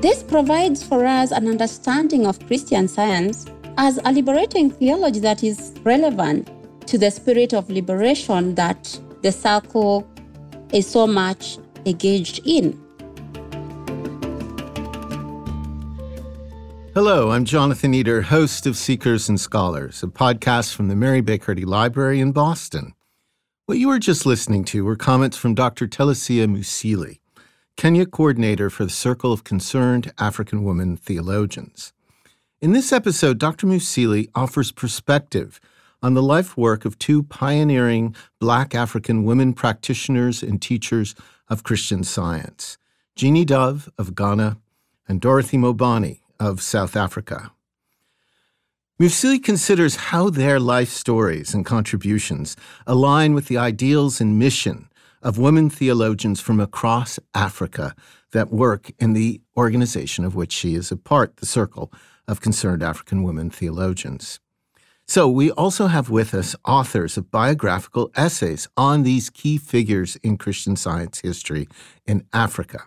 This provides for us an understanding of Christian science as a liberating theology that is relevant to the spirit of liberation that the circle is so much engaged in. Hello, I'm Jonathan Eder, host of Seekers and Scholars, a podcast from the Mary Baker Eddy Library in Boston. What you were just listening to were comments from Dr. Telesia Musili, Kenya coordinator for the Circle of Concerned African Women Theologians. In this episode, Dr. Musili offers perspective on the life work of two pioneering Black African women practitioners and teachers of Christian science, Jeannie Dove of Ghana and Dorothy Mobani of South Africa. Musili considers how their life stories and contributions align with the ideals and mission of women theologians from across Africa that work in the organization of which she is a part, the Circle of Concerned African Women Theologians. So, we also have with us authors of biographical essays on these key figures in Christian science history in Africa.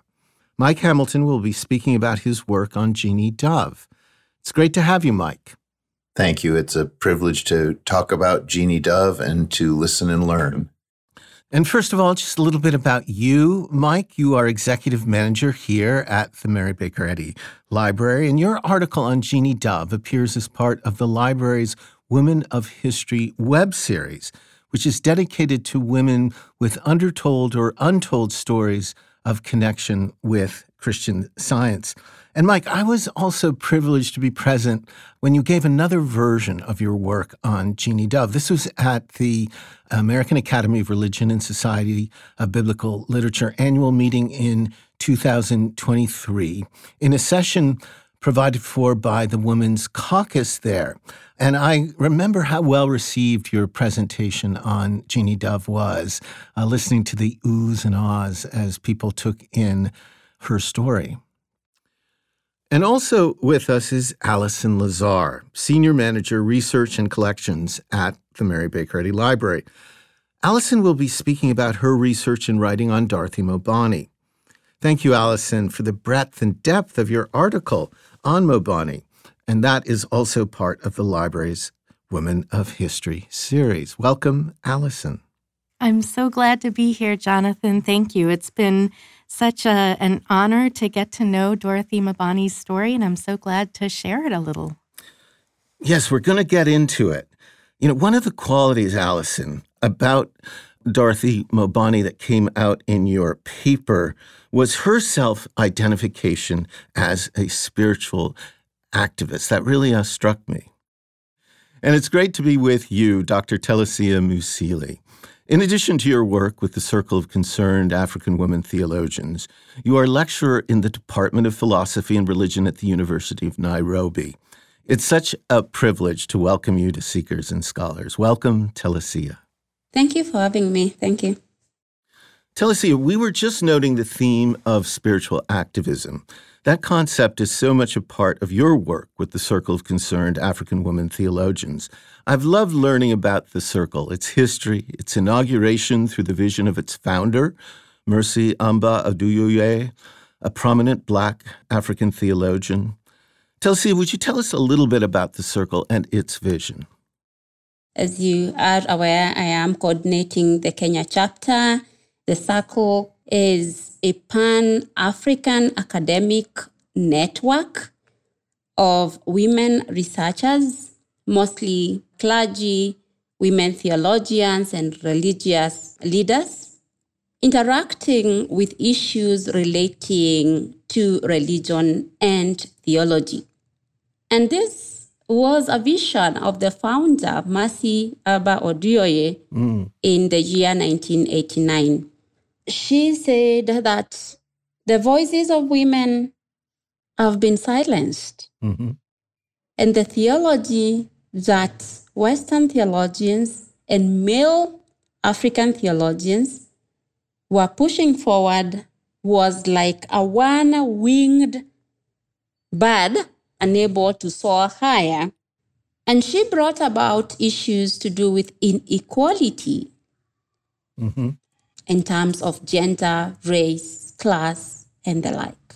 Mike Hamilton will be speaking about his work on Jeannie Dove. It's great to have you, Mike. Thank you. It's a privilege to talk about Jeannie Dove and to listen and learn. And first of all, just a little bit about you, Mike. You are executive manager here at the Mary Baker Eddy Library, and your article on Jeannie Dove appears as part of the library's Women of History web series, which is dedicated to women with undertold or untold stories of connection with Christian science. And Mike, I was also privileged to be present when you gave another version of your work on Jeannie Dove. This was at the American Academy of Religion and Society of Biblical Literature annual meeting in 2023 in a session provided for by the Women's Caucus there. And I remember how well received your presentation on Jeannie Dove was, uh, listening to the oohs and ahs as people took in her story. And also with us is Allison Lazar, Senior Manager, Research and Collections at the Mary Baker Eddy Library. Allison will be speaking about her research and writing on Dorothy Mobani. Thank you, Allison, for the breadth and depth of your article on Mobani. And that is also part of the library's Women of History series. Welcome, Allison. I'm so glad to be here, Jonathan. Thank you. It's been such a, an honor to get to know Dorothy Mobani's story, and I'm so glad to share it a little. Yes, we're going to get into it. You know, one of the qualities, Allison, about Dorothy Mobani that came out in your paper was her self identification as a spiritual activist. That really uh, struck me. And it's great to be with you, Dr. Telesia Musili. In addition to your work with the Circle of Concerned African Women Theologians, you are lecturer in the Department of Philosophy and Religion at the University of Nairobi. It's such a privilege to welcome you to Seekers and Scholars. Welcome, Telesia. Thank you for having me. Thank you. Telesia, we were just noting the theme of spiritual activism. That concept is so much a part of your work with the Circle of Concerned African Women Theologians. I've loved learning about the circle, its history, its inauguration through the vision of its founder, Mercy Amba Oduyoye, a prominent black African theologian. Telesia, would you tell us a little bit about the circle and its vision? As you are aware, I am coordinating the Kenya chapter. The circle is a pan African academic network of women researchers mostly clergy, women theologians, and religious leaders, interacting with issues relating to religion and theology. And this was a vision of the founder, Mercy Amba Oduyoye, mm. in the year 1989. She said that the voices of women have been silenced. Mm-hmm. And the theology that Western theologians and male African theologians were pushing forward was like a one winged bird unable to soar higher. And she brought about issues to do with inequality mm-hmm. In terms of gender, race, class, and the like.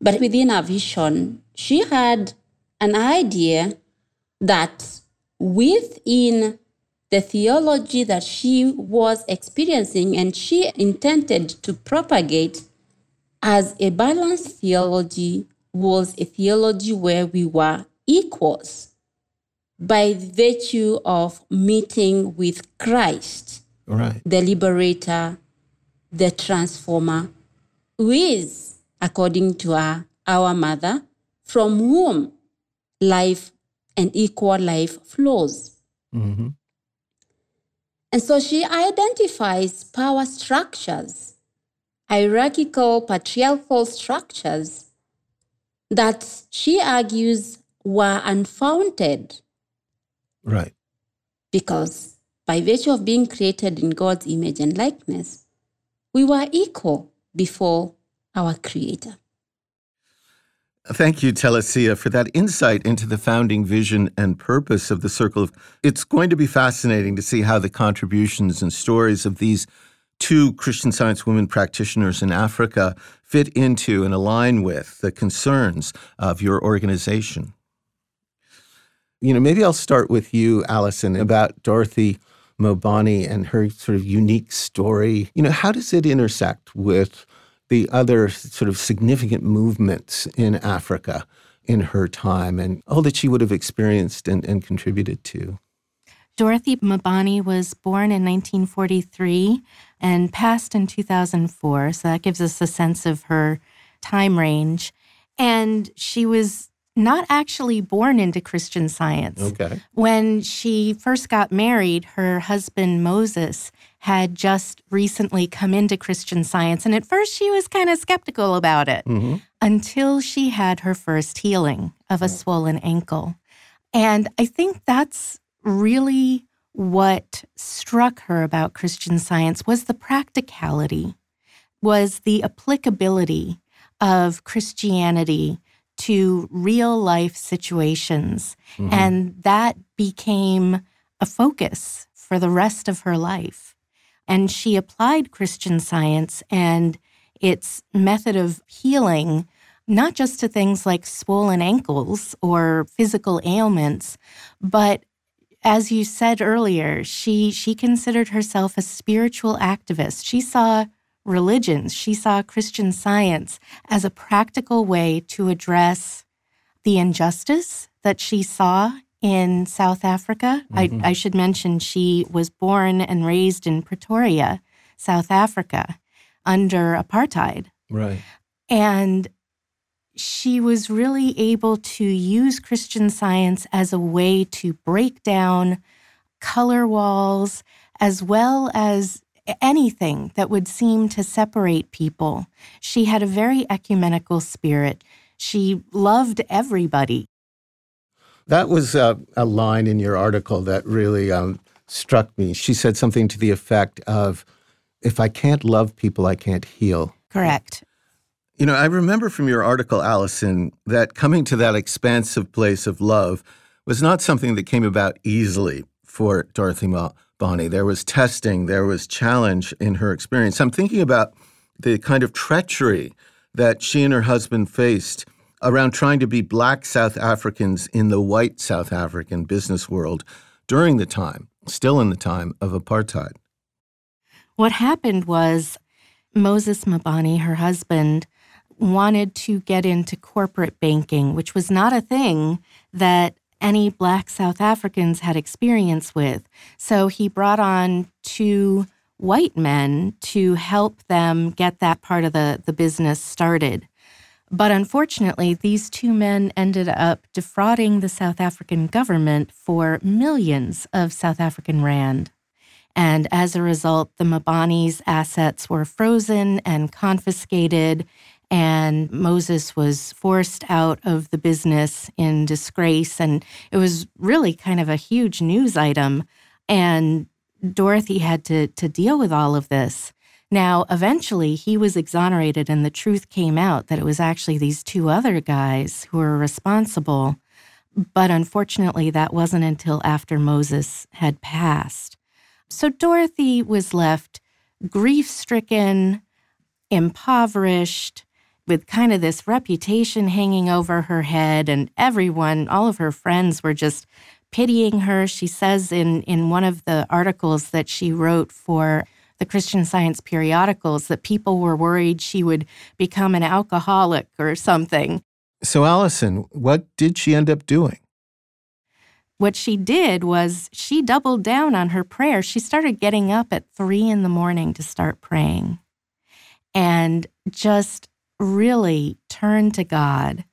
But within her vision, she had an idea that within the theology that she was experiencing and she intended to propagate as a balanced theology was a theology where we were equals by virtue of meeting with Christ, Right. the liberator, the transformer, who is, according to our, our mother, from whom life and equal life flows. hmm And so she identifies power structures, hierarchical, patriarchal structures that she argues were unfounded Right. because by virtue of being created in God's image and likeness, we were equal before our Creator. Thank you, Telesia, for that insight into the founding vision and purpose of the Circle of. It's going to be fascinating to see how the contributions and stories of these two Christian Science women practitioners in Africa fit into and align with the concerns of your organization. You know, maybe I'll start with you, Allison, about Dorothy Mobani and her sort of unique story. You know, how does it intersect with the other sort of significant movements in Africa in her time and all that she would have experienced and, and contributed to? Dorothy Mabani was born in 1943 and passed in 2004. So that gives us a sense of her time range. And she was not actually born into Christian science. Okay. When she first got married, her husband Moses had just recently come into Christian science. And at first, she was kind of skeptical about it hmm until she had her first healing of a swollen ankle. And I think that's really what struck her about Christian science was the practicality, was the applicability of Christianity to real life situations. Mm-hmm. And that became a focus for the rest of her life. And she applied Christian science and its method of healing, not just to things like swollen ankles or physical ailments, but as you said earlier, she she considered herself a spiritual activist. She saw religions, she saw Christian science as a practical way to address the injustice that she saw in South Africa. I, mm-hmm. I should mention she was born and raised in Pretoria, South Africa, under apartheid. Right. And she was really able to use Christian science as a way to break down color walls as well as anything that would seem to separate people. She had a very ecumenical spirit. She loved everybody. That was a, a line in your article that really um, struck me. She said something to the effect of, if I can't love people, I can't heal. Correct. You know, I remember from your article, Allison, that coming to that expansive place of love was not something that came about easily for Dorothy Ma- Bonnie. There was testing, there was challenge in her experience. I'm thinking about the kind of treachery that she and her husband faced around trying to be black South Africans in the white South African business world during the time, still in the time of apartheid. What happened was Moses Mabani, her husband, wanted to get into corporate banking, which was not a thing that any Black South Africans had experience with. So he brought on two white men to help them get that part of the, the business started. But unfortunately, these two men ended up defrauding the South African government for millions of South African rand. And as a result, the Mabani's assets were frozen and confiscated, and Moses was forced out of the business in disgrace. And it was really kind of a huge news item. And Dorothy had to, to deal with all of this. Now, eventually, he was exonerated, and the truth came out that it was actually these two other guys who were responsible. But unfortunately, that wasn't until after Moses had passed. So Dorothy was left grief stricken, impoverished, with kind of this reputation hanging over her head, and everyone, all of her friends were just pitying her. She says in, in one of the articles that she wrote for the Christian Science periodicals that people were worried she would become an alcoholic or something. So, Allison, what did she end up doing? What she did was she doubled down on her prayer. She started getting up at three in the morning to start praying and just really turned to God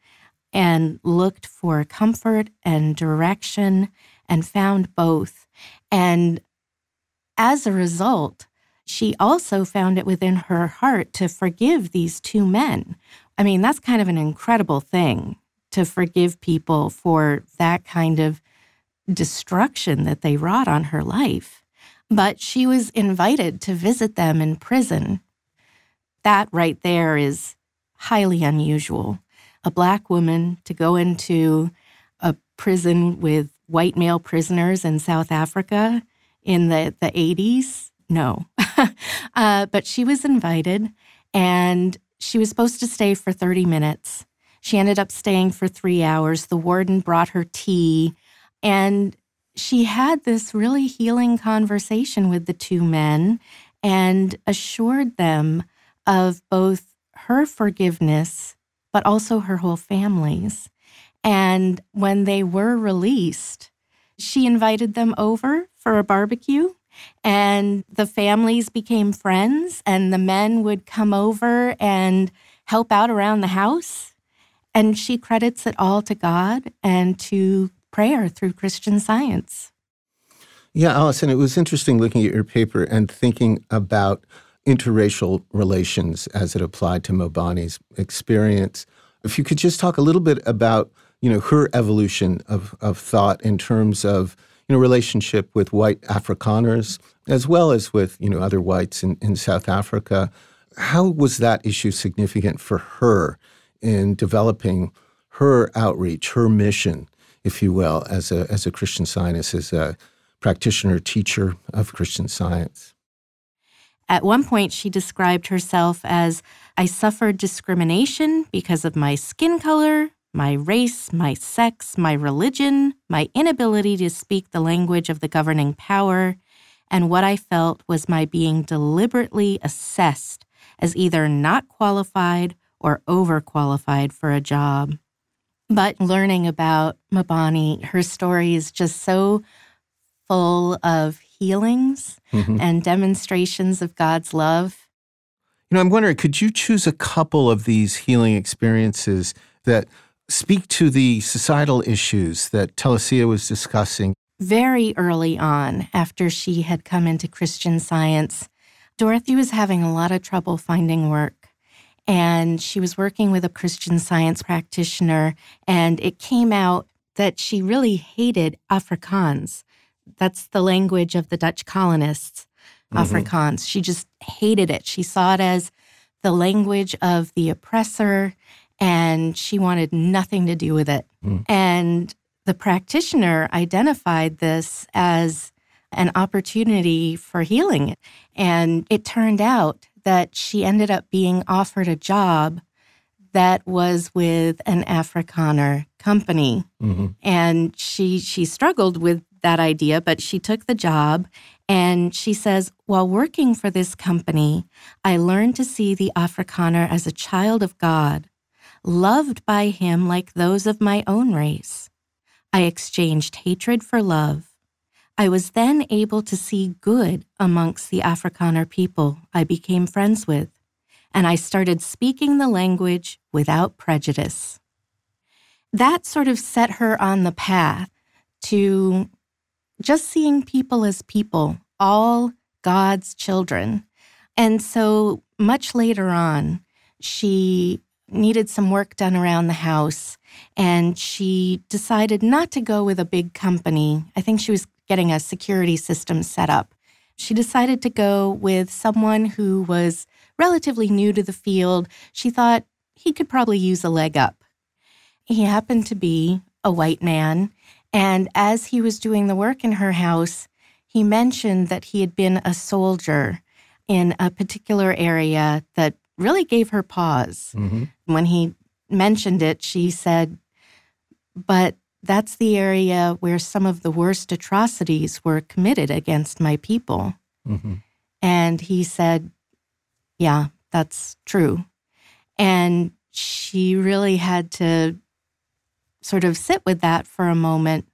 and looked for comfort and direction and found both. And as a result, she also found it within her heart to forgive these two men. I mean, that's kind of an incredible thing to forgive people for that kind of destruction that they wrought on her life. But she was invited to visit them in prison. That right there is highly unusual. A black woman to go into a prison with white male prisoners in South Africa in the, the 80s? No. uh, but she was invited and she was supposed to stay for 30 minutes. She ended up staying for three hours. The warden brought her tea and she had this really healing conversation with the two men and assured them of both her forgiveness, but also her whole family's. And when they were released, she invited them over for a barbecue and the families became friends and the men would come over and help out around the house and she credits it all to god and to prayer through christian science yeah allison it was interesting looking at your paper and thinking about interracial relations as it applied to mobani's experience if you could just talk a little bit about you know her evolution of, of thought in terms of you know, relationship with white Afrikaners as well as with you know other whites in, in South Africa. How was that issue significant for her in developing her outreach, her mission, if you will, as a as a Christian scientist, as a practitioner, teacher of Christian science? At one point, she described herself as I suffered discrimination because of my skin color, my race, my sex, my religion, my inability to speak the language of the governing power, and what I felt was my being deliberately assessed as either not qualified or overqualified for a job. But learning about Mobani, her story is just so full of healings mm-hmm. and demonstrations of God's love. You know, I'm wondering, could you choose a couple of these healing experiences that speak to the societal issues that Telesia was discussing. Very early on, after she had come into Christian science, Dorothy was having a lot of trouble finding work. And she was working with a Christian science practitioner, and it came out that she really hated Afrikaans. That's the language of the Dutch colonists, mm-hmm. Afrikaans. She just hated it. She saw it as the language of the oppressor and she wanted nothing to do with it. Mm. And the practitioner identified this as an opportunity for healing. And it turned out that she ended up being offered a job that was with an Afrikaner company. Mm-hmm. And she she struggled with that idea, but she took the job and she says, while working for this company, I learned to see the Afrikaner as a child of God loved by him like those of my own race. I exchanged hatred for love. I was then able to see good amongst the Afrikaner people I became friends with, and I started speaking the language without prejudice. That sort of set her on the path to just seeing people as people, all God's children. And so much later on, she needed some work done around the house, and she decided not to go with a big company. I think she was getting a security system set up. She decided to go with someone who was relatively new to the field. She thought he could probably use a leg up. He happened to be a white man, and as he was doing the work in her house, he mentioned that he had been a soldier in a particular area that really gave her pause. Mhm. When he mentioned it, she said, But that's the area where some of the worst atrocities were committed against my people. Mhm. And he said, Yeah, that's true. And she really had to sort of sit with that for a moment.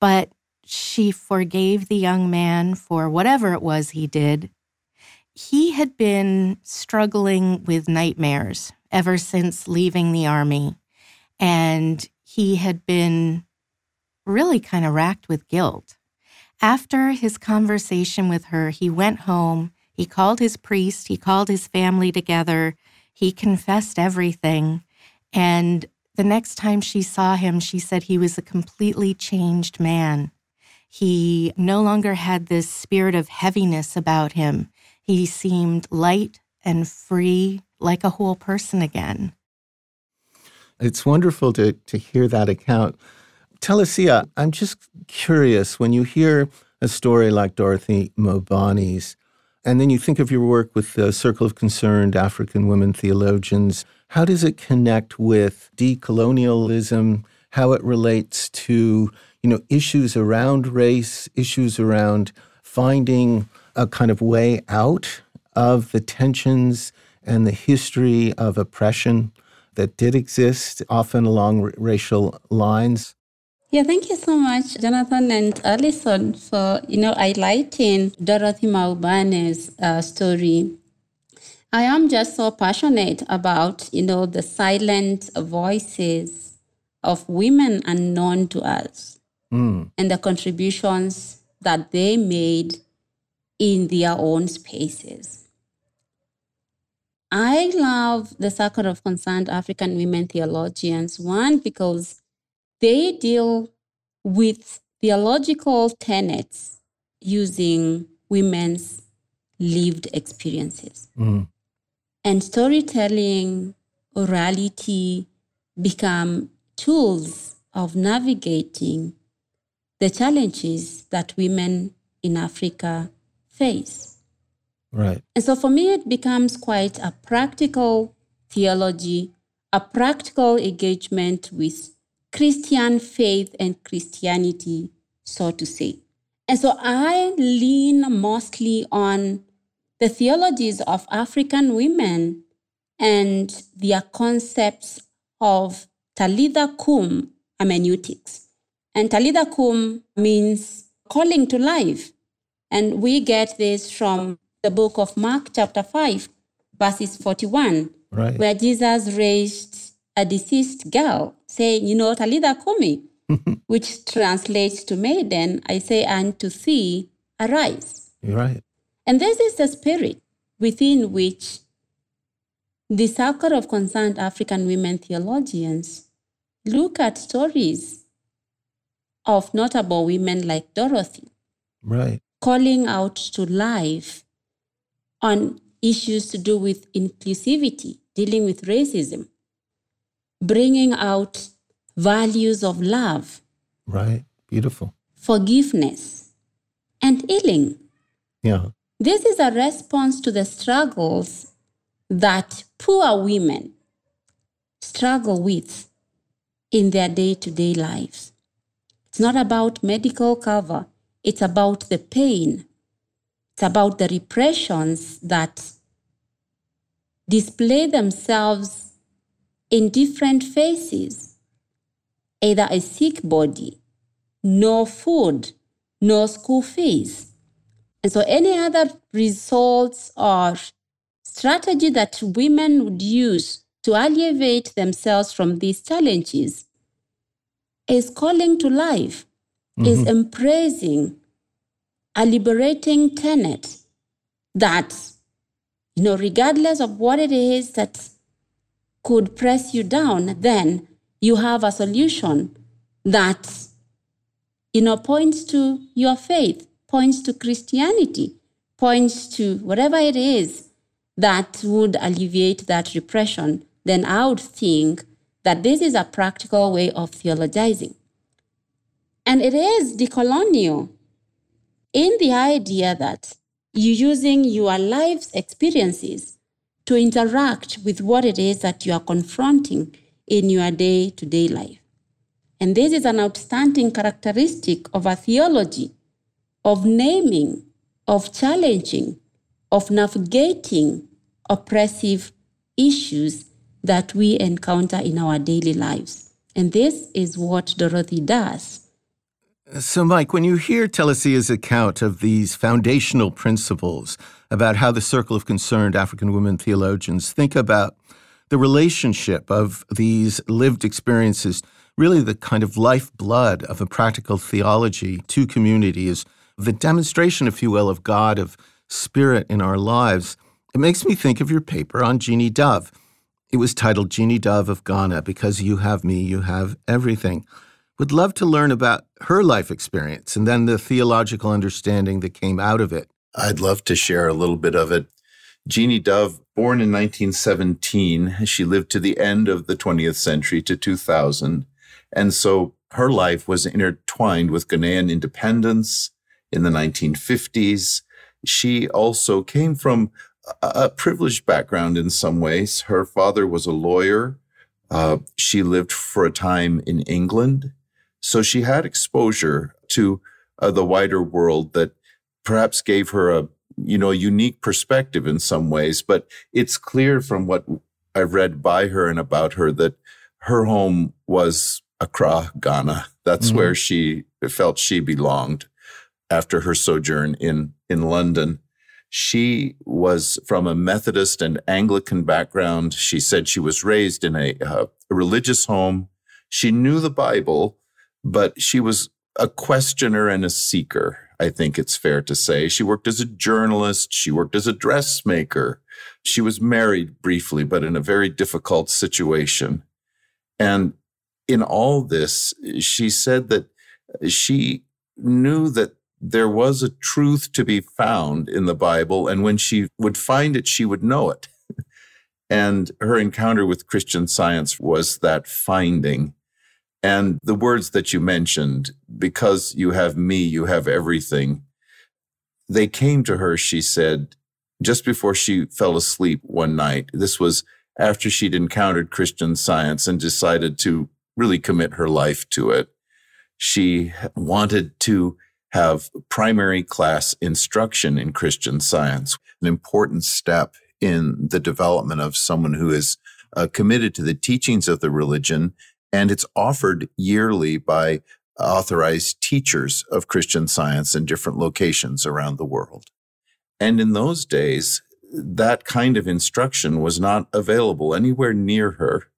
But she forgave the young man for whatever it was he did. He had been struggling with nightmares ever since leaving the army. And he had been really kind of racked with guilt. After his conversation with her, he went home. He called his priest, he called his family together, he confessed everything. And the next time she saw him, she said he was a completely changed man. He no longer had this spirit of heaviness about him. He seemed light and free, like a whole person again. It's wonderful to, to hear that account. Telesia, I'm just curious when you hear a story like Dorothy Mobani's, and then you think of your work with the Circle of Concerned African Women Theologians, how does it connect with decolonialism, how it relates to you know issues around race, issues around finding a kind of way out of the tensions and the history of oppression that did exist, often along r- racial lines. Yeah, thank you so much, Jonathan and Allison, for you know highlighting Dorothy Maubane's uh, story. I am just so passionate about you know the silent voices of women unknown to us Mm, and the contributions that they made in their own spaces. I love the Circle of Concerned African Women Theologians, one, because they deal with theological tenets using women's lived experiences. mm, And storytelling, orality become tools of navigating the challenges that women in Africa face. right. And so for me, it becomes quite a practical theology, a practical engagement with Christian faith and Christianity, so to say. And so I lean mostly on the theologies of African women and their concepts of Talitha Kum hermeneutics. And Talitha Kum means calling to life. And we get this from the book of Mark, chapter 5, verses 41, Right. where Jesus raised a deceased girl, saying, You know, Talitha Kumi, which translates to maiden, I say and to see, arise. Right. And this is the spirit within which the Circle of Concerned African Women Theologians look at stories of notable women like Dorothy Right. calling out to life on issues to do with inclusivity, dealing with racism, bringing out values of love, Right. Beautiful. forgiveness, and healing. Yeah. This is a response to the struggles that poor women struggle with in their day to day lives. It's not about medical cover, it's about the pain, it's about the repressions that display themselves in different phases either a sick body, no food, no school fees. And so, any other results or strategy that women would use to alleviate themselves from these challenges is calling to life, is mm-hmm. embracing a liberating tenet that, you know, regardless of what it is that could press you down, then you have a solution that, you know, points to your faith, points to Christianity, points to whatever it is that would alleviate that repression, then I would think that this is a practical way of theologizing. And it is decolonial in the idea that you're using your life's experiences to interact with what it is that you are confronting in your day to day life. And this is an outstanding characteristic of a theology of naming, of challenging, of navigating oppressive issues that we encounter in our daily lives. And this is what Dorothy does. So, Mike, when you hear Telesia's account of these foundational principles about how the Circle of Concerned African Women Theologians think about the relationship of these lived experiences, really the kind of lifeblood of a practical theology to community, is the demonstration, if you will, of God, of spirit in our lives. It makes me think of your paper on Jeannie Dove. It was titled Jeannie Dove of Ghana because you have me, you have everything. Would love to learn about her life experience and then the theological understanding that came out of it. I'd love to share a little bit of it. Jeannie Dove, born in 1917, she lived to the end of the 20th century to 2000. And so her life was intertwined with Ghanaian independence in the 1950s. She also came from a privileged background in some ways. Her father was a lawyer. Uh, she lived for a time in England. So she had exposure to uh, the wider world that perhaps gave her a you know unique perspective in some ways. But it's clear from what I've read by her and about her that her home was Accra, Ghana. That's mm-hmm. where she felt she belonged after her sojourn in in London. She was from a Methodist and Anglican background. She said she was raised in a, uh, a religious home. She knew the Bible, but she was a questioner and a seeker. I think it's fair to say. She worked as a journalist. She worked as a dressmaker. She was married briefly, but in a very difficult situation. And in all this, she said that she knew that there was a truth to be found in the Bible. And when she would find it, she would know it. and her encounter with Christian science was that finding. And the words that you mentioned, because you have me, you have everything, they came to her, she said, just before she fell asleep one night. This was after she'd encountered Christian science and decided to really commit her life to it. She wanted to have primary class instruction in Christian science, an important step in the development of someone who is uh, committed to the teachings of the religion and it's offered yearly by authorized teachers of Christian science in different locations around the world. And in those days, that kind of instruction was not available anywhere near her.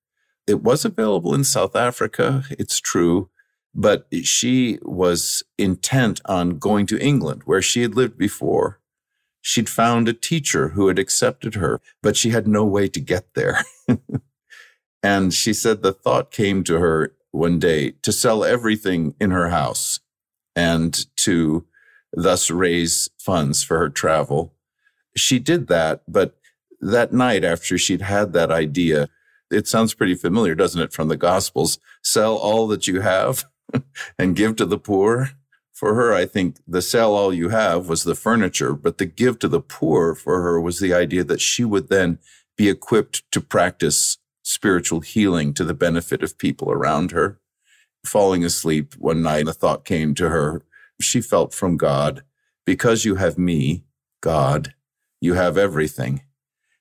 It was available in South Africa, it's true, but she was intent on going to England, where she had lived before. She'd found a teacher who had accepted her, but she had no way to get there. And she said the thought came to her one day to sell everything in her house and to thus raise funds for her travel. She did that, but that night after she'd had that idea, it sounds pretty familiar, doesn't it, from the Gospels? Sell all that you have and give to the poor. For her, I think the sell all you have was the furniture, but the give to the poor for her was the idea that she would then be equipped to practice spiritual healing to the benefit of people around her. Falling asleep one night, a thought came to her. She felt from God, because you have me, God, you have everything.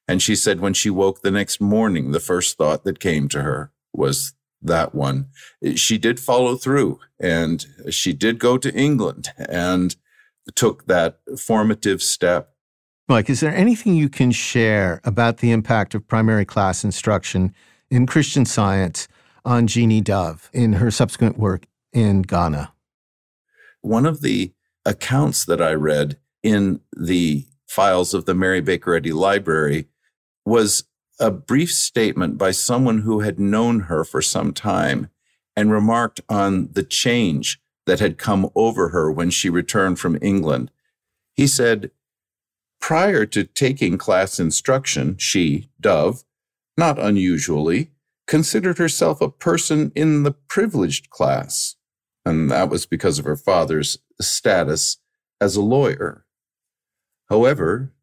And she said when she woke the next morning, the first thought that came to her was that one. She did follow through and she did go to England and took that formative step Mike, is there anything you can share about the impact of primary class instruction in Christian science on Jeannie Dove in her subsequent work in Ghana? One of the accounts that I read in the files of the Mary Baker Eddy Library was a brief statement by someone who had known her for some time and remarked on the change that had come over her when she returned from England. He said, Prior to taking class instruction, she, Dove, not unusually, considered herself a person in the privileged class, and that was because of her father's status as a lawyer. However,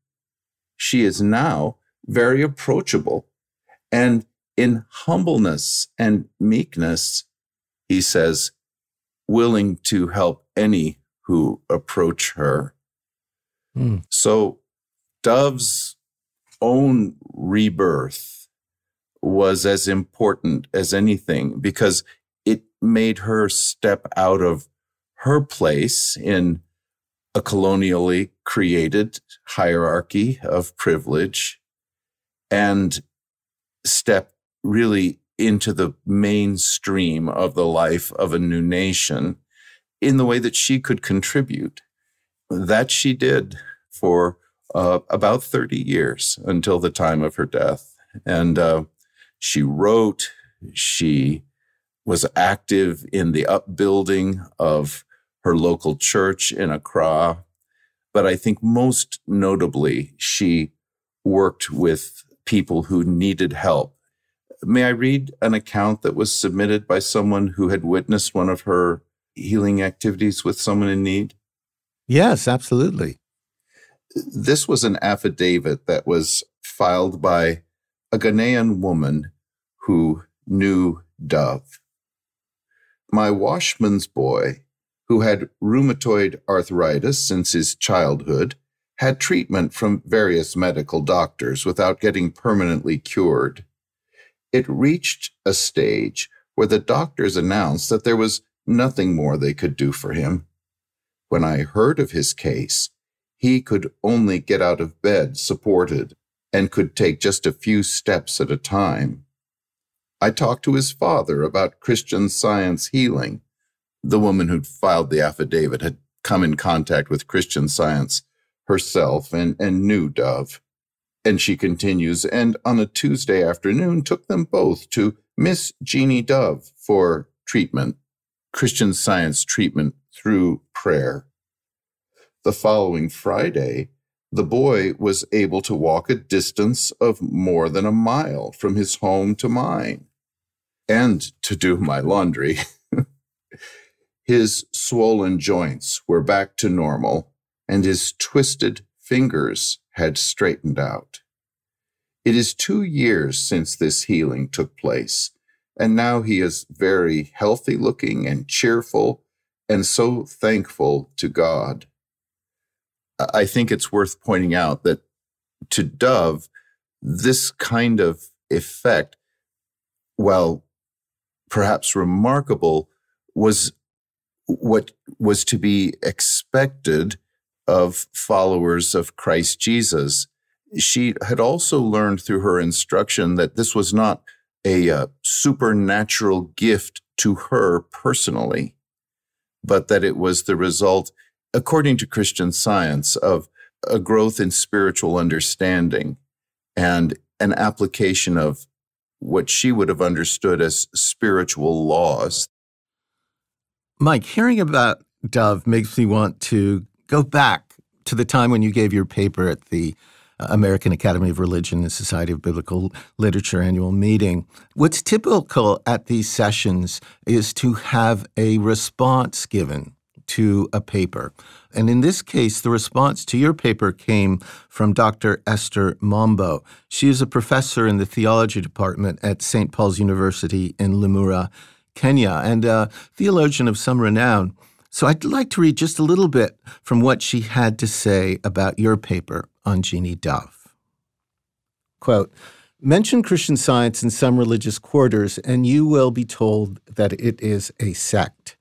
she is now very approachable. And in humbleness and meekness, he says, willing to help any who approach her. Mm. So, Dove's own rebirth was as important as anything because it made her step out of her place in a colonially created hierarchy of privilege and step really into the mainstream of the life of a new nation in the way that she could contribute. That she did for uh, about 30 years until the time of her death. And uh, she wrote, she was active in the upbuilding of her local church in Accra. But I think most notably, she worked with people who needed help May I read an account that was submitted by someone who had witnessed one of her healing activities with someone in need? Yes, absolutely. This was an affidavit that was filed by a Ghanaian woman who knew Dove. My washman's boy, who had rheumatoid arthritis since his childhood, had treatment from various medical doctors without getting permanently cured it reached a stage where the doctors announced that there was nothing more they could do for him. When I heard of his case, he could only get out of bed supported and could take just a few steps at a time. I talked to his father about Christian science healing. The woman who'd filed the affidavit had come in contact with Christian science herself and, and knew Dove. And she continues, and on a Tuesday afternoon took them both to Miss Jeannie Dove for treatment, Christian science treatment through prayer. The following Friday, the boy was able to walk a distance of more than a mile from his home to mine and to do my laundry. his swollen joints were back to normal and his twisted fingers had straightened out. It is two years since this healing took place, and now he is very healthy looking and cheerful and so thankful to God. I think it's worth pointing out that to Dove, this kind of effect, while perhaps remarkable, was what was to be expected of followers of Christ Jesus. She had also learned through her instruction that this was not a uh, supernatural gift to her personally, but that it was the result, according to Christian science, of a growth in spiritual understanding and an application of what she would have understood as spiritual laws. Mike, hearing about Dove makes me want to go back to the time when you gave your paper at the uh, American Academy of Religion and Society of Biblical Literature annual meeting. What's typical at these sessions is to have a response given to a paper. And in this case, the response to your paper came from Dr. Esther Mambo. She is a professor in the theology department at St. Paul's University in Limuru, Kenya, and a theologian of some renown. So I'd like to read just a little bit from what she had to say about your paper on Jeannie Dove. Quote, Mention Christian science in some religious quarters, and you will be told that it is a sect.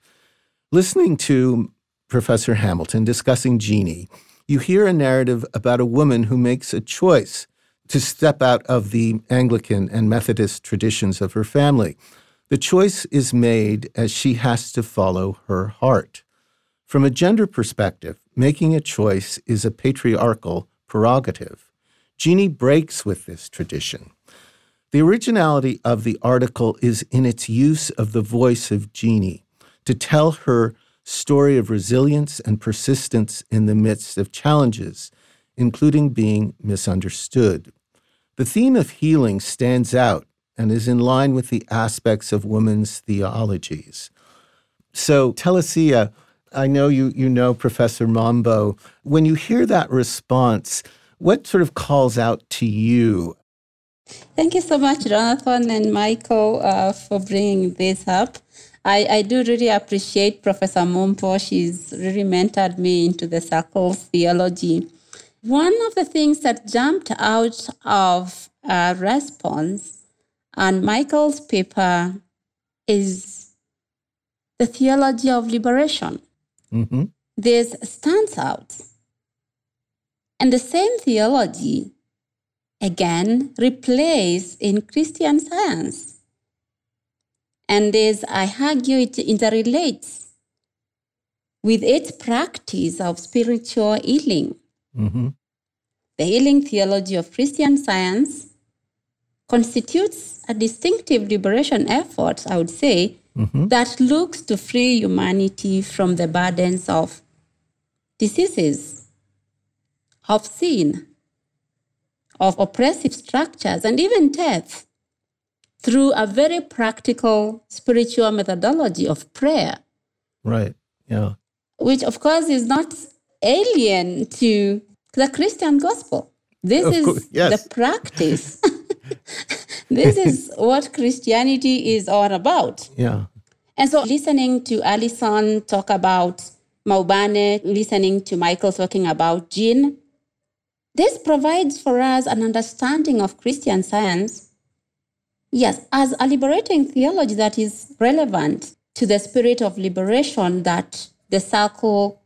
Listening to Professor Hamilton discussing Jeannie, you hear a narrative about a woman who makes a choice to step out of the Anglican and Methodist traditions of her family. The choice is made as she has to follow her heart. From a gender perspective, making a choice is a patriarchal prerogative. Jeannie breaks with this tradition. The originality of the article is in its use of the voice of Jeannie to tell her story of resilience and persistence in the midst of challenges, including being misunderstood. The theme of healing stands out and is in line with the aspects of women's theologies. So, Telesia, I know you you know Professor Mambo. When you hear that response, What sort of calls out to you? Thank you so much, Jonathan and Michael, uh, for bringing this up. I, I do really appreciate Professor Mombo. She's really mentored me into the circle of theology. One of the things that jumped out of a response on Michael's paper is the theology of liberation. Mm-hmm. This stands out. And the same theology, again, replays in Christian science. And as I argue, it interrelates with its practice of spiritual healing. Mm-hmm. The healing theology of Christian science constitutes a distinctive liberation effort, I would say, Mm-hmm. that looks to free humanity from the burdens of diseases, of sin, of oppressive structures, and even death through a very practical spiritual methodology of prayer, Right. Yeah. which, of course, is not alien to the Christian gospel. This Of is yes. the practice. this is what Christianity is all about. Yeah. And so listening to Allison talk about Maubane, listening to Michael talking about Jean, this provides for us an understanding of Christian science, yes, as a liberating theology that is relevant to the spirit of liberation that the circle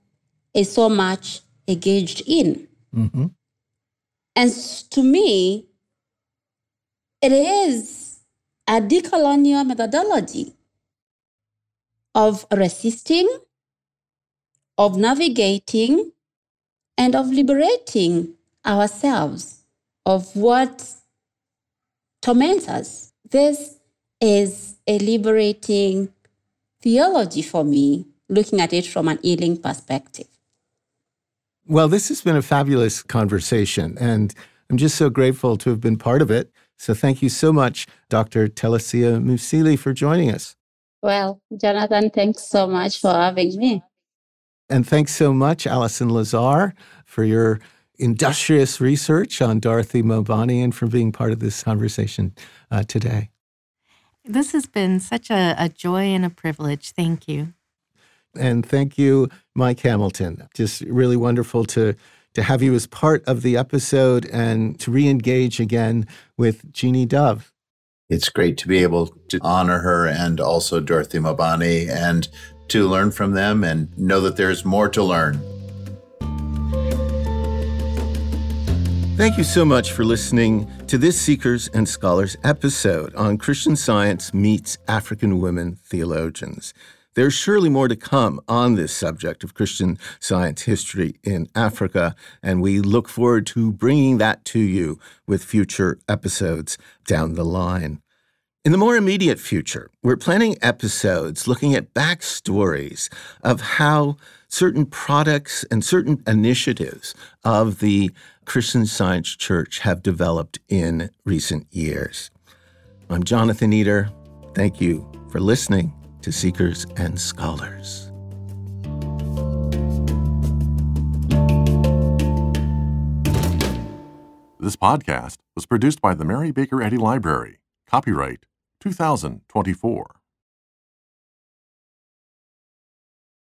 is so much engaged in. Mm-hmm. And to me, it is a decolonial methodology of resisting, of navigating, and of liberating ourselves of what torments us. This is a liberating theology for me, looking at it from an healing perspective. Well, this has been a fabulous conversation, and I'm just so grateful to have been part of it. So thank you so much, Dr. Telesia Musili, for joining us. Well, Jonathan, thanks so much for having me. And thanks so much, Allison Lazar, for your industrious research on Dorothy Mobani and for being part of this conversation uh, today. This has been such a, a joy and a privilege. Thank you. And thank you, Mike Hamilton. Just really wonderful to to have you as part of the episode and to re-engage again with Jeannie Dove. It's great to be able to honor her and also Dorothy Mabani and to learn from them and know that there's more to learn. Thank you so much for listening to this Seekers and Scholars episode on Christian Science meets African women theologians. There's surely more to come on this subject of Christian science history in Africa, and we look forward to bringing that to you with future episodes down the line. In the more immediate future, we're planning episodes looking at backstories of how certain products and certain initiatives of the Christian Science Church have developed in recent years. I'm Jonathan Eder. Thank you for listening to Seekers and Scholars. This podcast was produced by the Mary Baker Eddy Library. Copyright 2024.